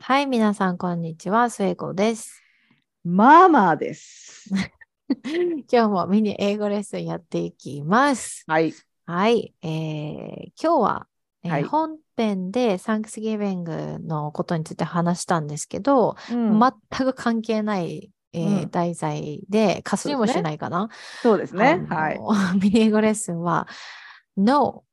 はい、皆さん、こんにちは。末子です。ママです。今日もミニ英語レッスンやっていきます。はい。はい、えー今日は、えーはい本編で Thanksgiving のことについて話したんですけど、うん全く関係ない、えーうん題材で、かすりもしないかな。そうですね。あのはい。ミニ英語レッスンは No うん。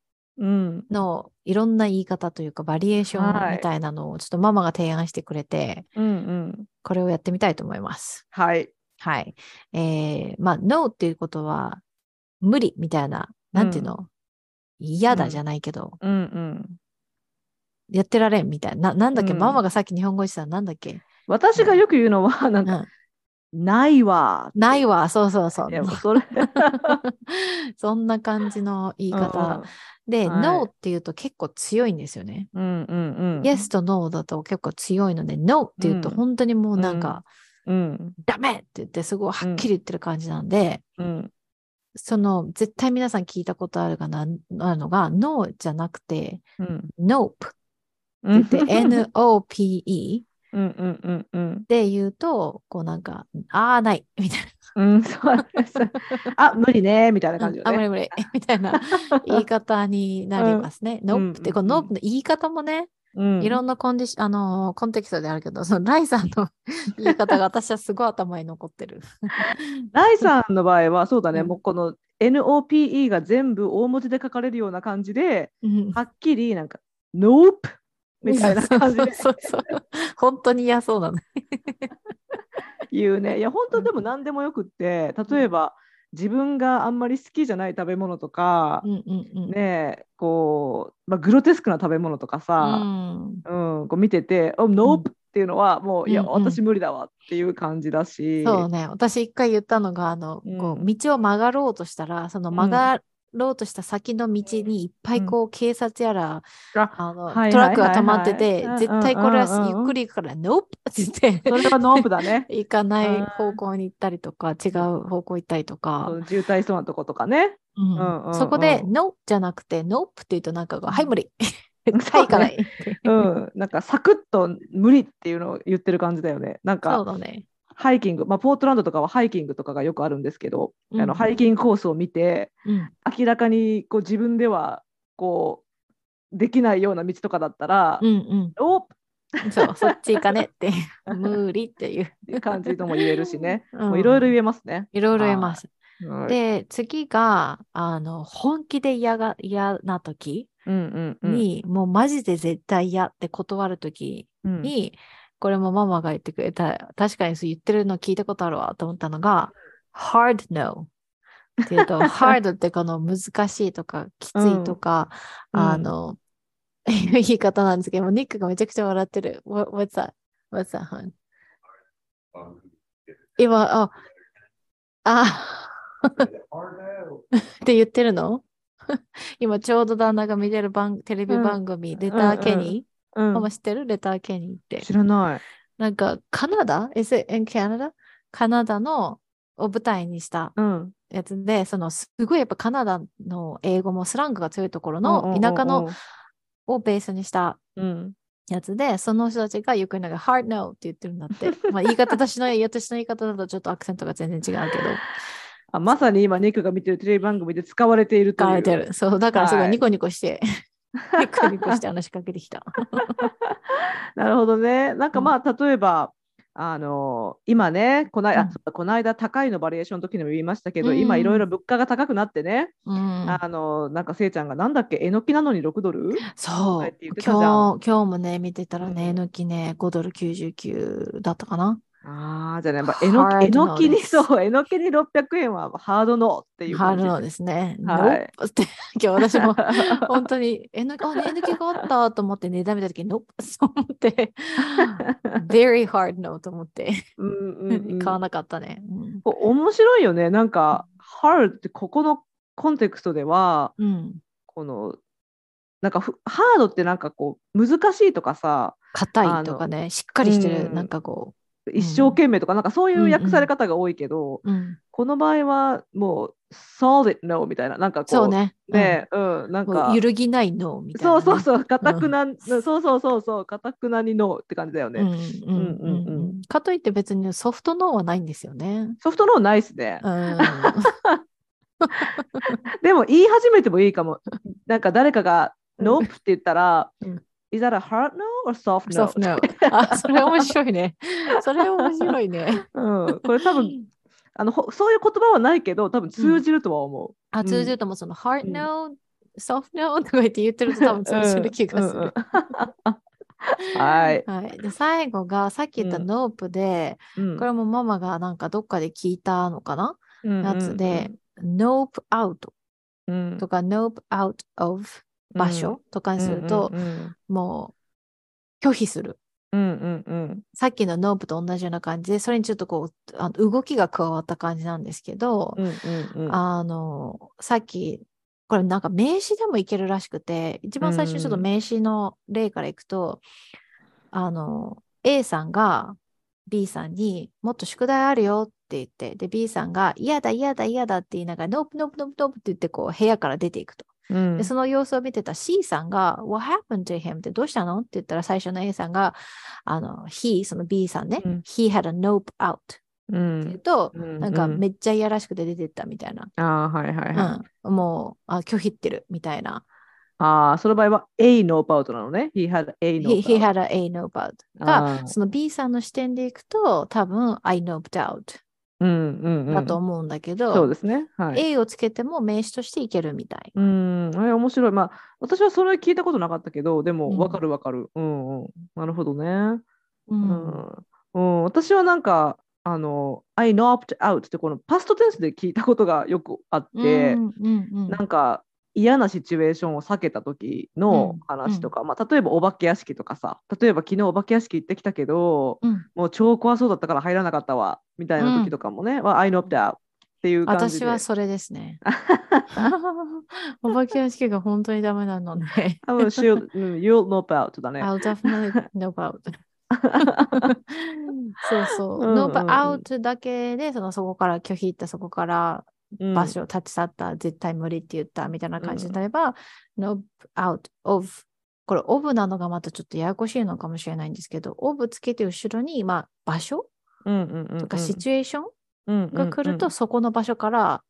のいろんな言い方というかバリエーショはいンみたいなのをちょっとママが提案してくれて、うんうん。これをやってみたいと思います。はい。はい。えー、まあ、No っていうことは、無理みたいな、なんていうの、嫌だじゃないけど、うんうん。やってられんみたいな。ななんだっけ、うんママがさっき日本語言ってたのなんだっけ、私がよく言うのは、なんか、うん、ないわ。ないわ、そうそうそうそれ。そんな感じの言い方。で、はい No っていうと結構強いんですよね。うんうんうん。Yes と No だと結構強いので、No っていうとうん本当にもうなんか、うん。ダメって言ってすごいはっきり言ってる感じなんで、うん。その絶対皆さん聞いたことあるかな、あるのが No じゃなくて、うん。Nope うんって言って N-O-P-E うんうんうんうん。で言うと、こうなんか、ああ、ないみたいうん、そう。あ、無理ね、みたいなな。感じよあ、無理ね。無理みたいな言い方になりますね。うん Nope って、このうん Nope の言い方もね、うんいろんなコンディシあのーコンテキストであるけど、そのライさんの 言い方が私はすごい頭に残ってる。ライさんの場合は、そうだね、うんもうこの NOPE が全部大文字で書かれるような感じで、うんはっきりなんか、Nope! みたいな感じで そうそう本当に嫌そうなの。言うね。いや、本当でも何でもよくって、例えば自分があんまり好きじゃない食べ物とかう、んうんうん。ねえ、こう、まあ、グロテスクな食べ物とかうさ、んうん、こう見てて、お、Nope! っていうのは、もう、いや、うんうん私無理だわっていう感じだし、そうね。私一回言ったのが、あの、こうう、道を曲がろうとしたら、その曲がろうとした先の道にいっぱいこう、警察やら、ああの、はいトラックが止まっててはい絶対これはゆっくり行くから、ノープって言って、それは Nope だね。行かないうん。方向に行ったりとか、違う方向行ったりとそか、う渋滞しそうなとことかね。うん。うんうんそこで、うんノーじゃなくて、ノープって言うとなんかはい、無理。は い、行かない。うん、なんかサクッと無理っていうのを言ってる感じだよね。なんそうかだね。ハイキング、まあ、ポートランドとかはハイキングとかがよくあるんですけど、うんあのハイキングコースを見てうん。明らかにこう自分ではこうできないような道とかだったら、うんおっうん。そう、そっち行かねって。無理っていう。感じとも言えるしね、うんもういろいろ言えますね。いろいろ言えます。はい、で、次が、あの、本気で嫌が、嫌な時うんうんうんに、もうマジで絶対嫌って断る時うんに、これもママが言ってくれた、確かにそう言ってるの聞いたことあるわと思ったのが、hard no っていうと、hard ってこの難しいとか、きついとか、うんあの、い う言い方なんですけど、ニックがめちゃくちゃ笑ってる。What, what's that? What's that, hon? 今、あ、あ、って言ってるの？今ちょうど旦那が見てる番テレビうん番組、レターケニー、うんママ知ってる？レターケニーって。知らない。なんかカナダ ?Is it in Canada? カナダのを舞台にしたうん、やつで、そのすごいやっぱカナダの英語もスラングが強いところうんうんうんうんの田舎のをベースにしたうんやつで、その人たちがよくなんか hard no って言ってるんだって。まあ言い方、私の私の言い方だとちょっとアクセントが全然違うけど、あまさに今ニックが見てるテレビ番組で使われているという。使われてる。そう、だからすごはいいニコニコして、ニコニコして話しかけてきた。なるほどね。なんかうんまあ、例えば、あの今ねこない、あうんこの間高いのバリエーションの時にも言いましたけど、うん今いろいろ物価が高くなってね、うん。あのなんかせいちゃんがなんだっけえのきなのに6ドル？そう今日、今日もね、見てたらね、うんえのきね、5ドル99だったかな。ああじゃあねやっぱえのきえのきにそうえのきに600円はハードノーっていう感じ。ハードのですね。はい。ノップって、今日私も 本当に、えのき、あ、ね、えのきがあったと思って値段見たときに、ノップそう思って、very hard no と思って、うん買わなかったね。うん。面白いよね。なんか hard ってここのコンテクストではうん。このなんかふハードってなんかこう難しいとかさ硬いとかね、しっかりしてる、うん。なんかこ一生懸命とか、なんかそういう訳され方が多いけど、うん、この場合はもう solid no みたいな、なんかこう、ね。ね、うん、なんうん、か揺るぎないのみたいな、ね。そうそうそう、かたくな、そうそうそうそう、かたくなにノーって感じだよね。うんうんうんうんうんうん。かといって別にソフトノーはないんですよね。ソフトノーないっすねう。ん。でも言い始めてもいいかも。なんか誰かがうん nope って言ったら、うん is that a hard no or soft no? ソフトノー。あ、それ面白いね。それ面白いね。うん、これ多分あのほそういう言葉はないけど多分通じるとは思う。あ、うん通じるともその hard うん no、soft no とか言って言ってると多分通じる気がする。はい。はい。で、最後がさっき言ったうん nope で、うんこれもママがなんかどっかで聞いたのかな？うんやつで、nope out うんとか nope out of 場所とかにすると、うんうんもう拒否する。うんうんうん。さっきの nope と同じような感じで、それにちょっとこう、あの動きが加わった感じなんですけど、うんうんうん。あの、さっき、これなんか名詞でもいけるらしくて、一番最初にちょっと名詞の例からいくと、あの、A さんが B さんにもっと宿題あるよって言って、で、B さんが嫌だ嫌だ嫌だって言いながら、ノープノープノープノープって言ってこう部屋から出ていくと。うんで、その様子を見てた C さんが、What happened to him? ってどうしたの？って言ったら最初の A さんが、あの、he、その B さんね、うん he had a nope out うって言うんと、うんなんかうんめっちゃいやらしくて出てったみたいな。ああはいはいはい。うん、もうあ拒否ってるみたいな。ああその場合は A ノーパウトなのね？He had A ノ He, ー he パウト。had a out あが、ーその B さんの視点でいくと、多分 I noped out。だと思うんだけど、そうですね。はい。A をつけても名詞としていけるみたい。うん、あれ面白い。まあ、私はそれ聞いたことなかったけど、でも、うんわかるわかる。うんうん。なるほどね。ううんん。うん、私はなんか、あの、I knocked out ってこのパストテンスで聞いたことがよくあって、なんか嫌なシチュエーションを避けた時の話とか、まあ、例えばお化け屋敷とかさ、例えば昨日お化け屋敷行ってきたけど、うんもう超怖そうだったから入らなかったわ、みたいな時とかもね、は I knocked out っていう感じで。私はそれですね。お化け屋敷が本当にダメなので。多分 she'll, うん you'll knock out だね。I'll definitely nope out. そうそう。うんうんうん nope out だけで、そのそこから拒否った、そこからうん場所を立ち去った、絶対無理って言ったみたいな感じになれば、nope out of これ、オブなのがまたちょっとややこしいのかもしれないんですけど、オブつけて後ろに、まあ、場所うんうんうんうん。とかシチュエーションうんが来ると、そこの場所から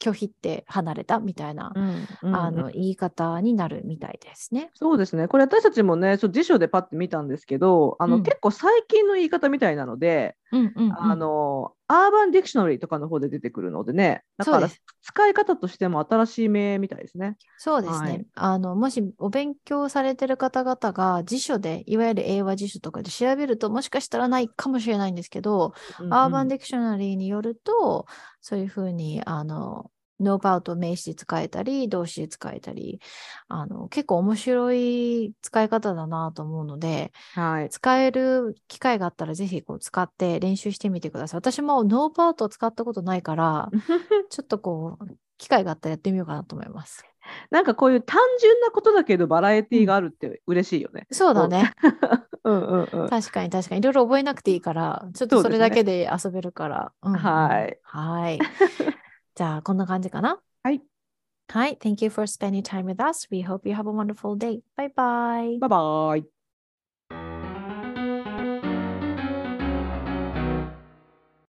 拒否って離れたみたいな、うんうんうん。あの言い方になるみたいですね。そうですね。これ私たちもね、ちょっと辞書でパッて見たんですけど、あの、うん。結構最近の言い方みたいなので、うんうん、うん。あの、アーバンディクショナリーとかの方で出てくるのでね、だから使い方としても新しい名みたいですね。そうですね。はいあの、もしお勉強されてる方々が辞書で、いわゆる英和辞書とかで調べると、もしかしたらないかもしれないんですけど、Urban Dictionary によると、そういうふうに、あの、 nope out 名詞で使えたり、動詞で使えたり、あの、結構面白い使い方だなと思うので、はい。使える機会があったらぜひこう使って練習してみてください。私も nope out を使ったことないから、ちょっとこう、機会があったらやってみようかなと思います。なんかこういう単純なことだけどバラエティーがあるって嬉しいよね。そうだね。うんうんうん。確かに確かに。いろいろ覚えなくていいから、ちょっとそれだけで遊べるから。うんうんはい。はい。じゃあ、こんな感じかな。はい。はい。Thank you for spending time with us. We hope you have a wonderful day. Bye bye. バイバイ。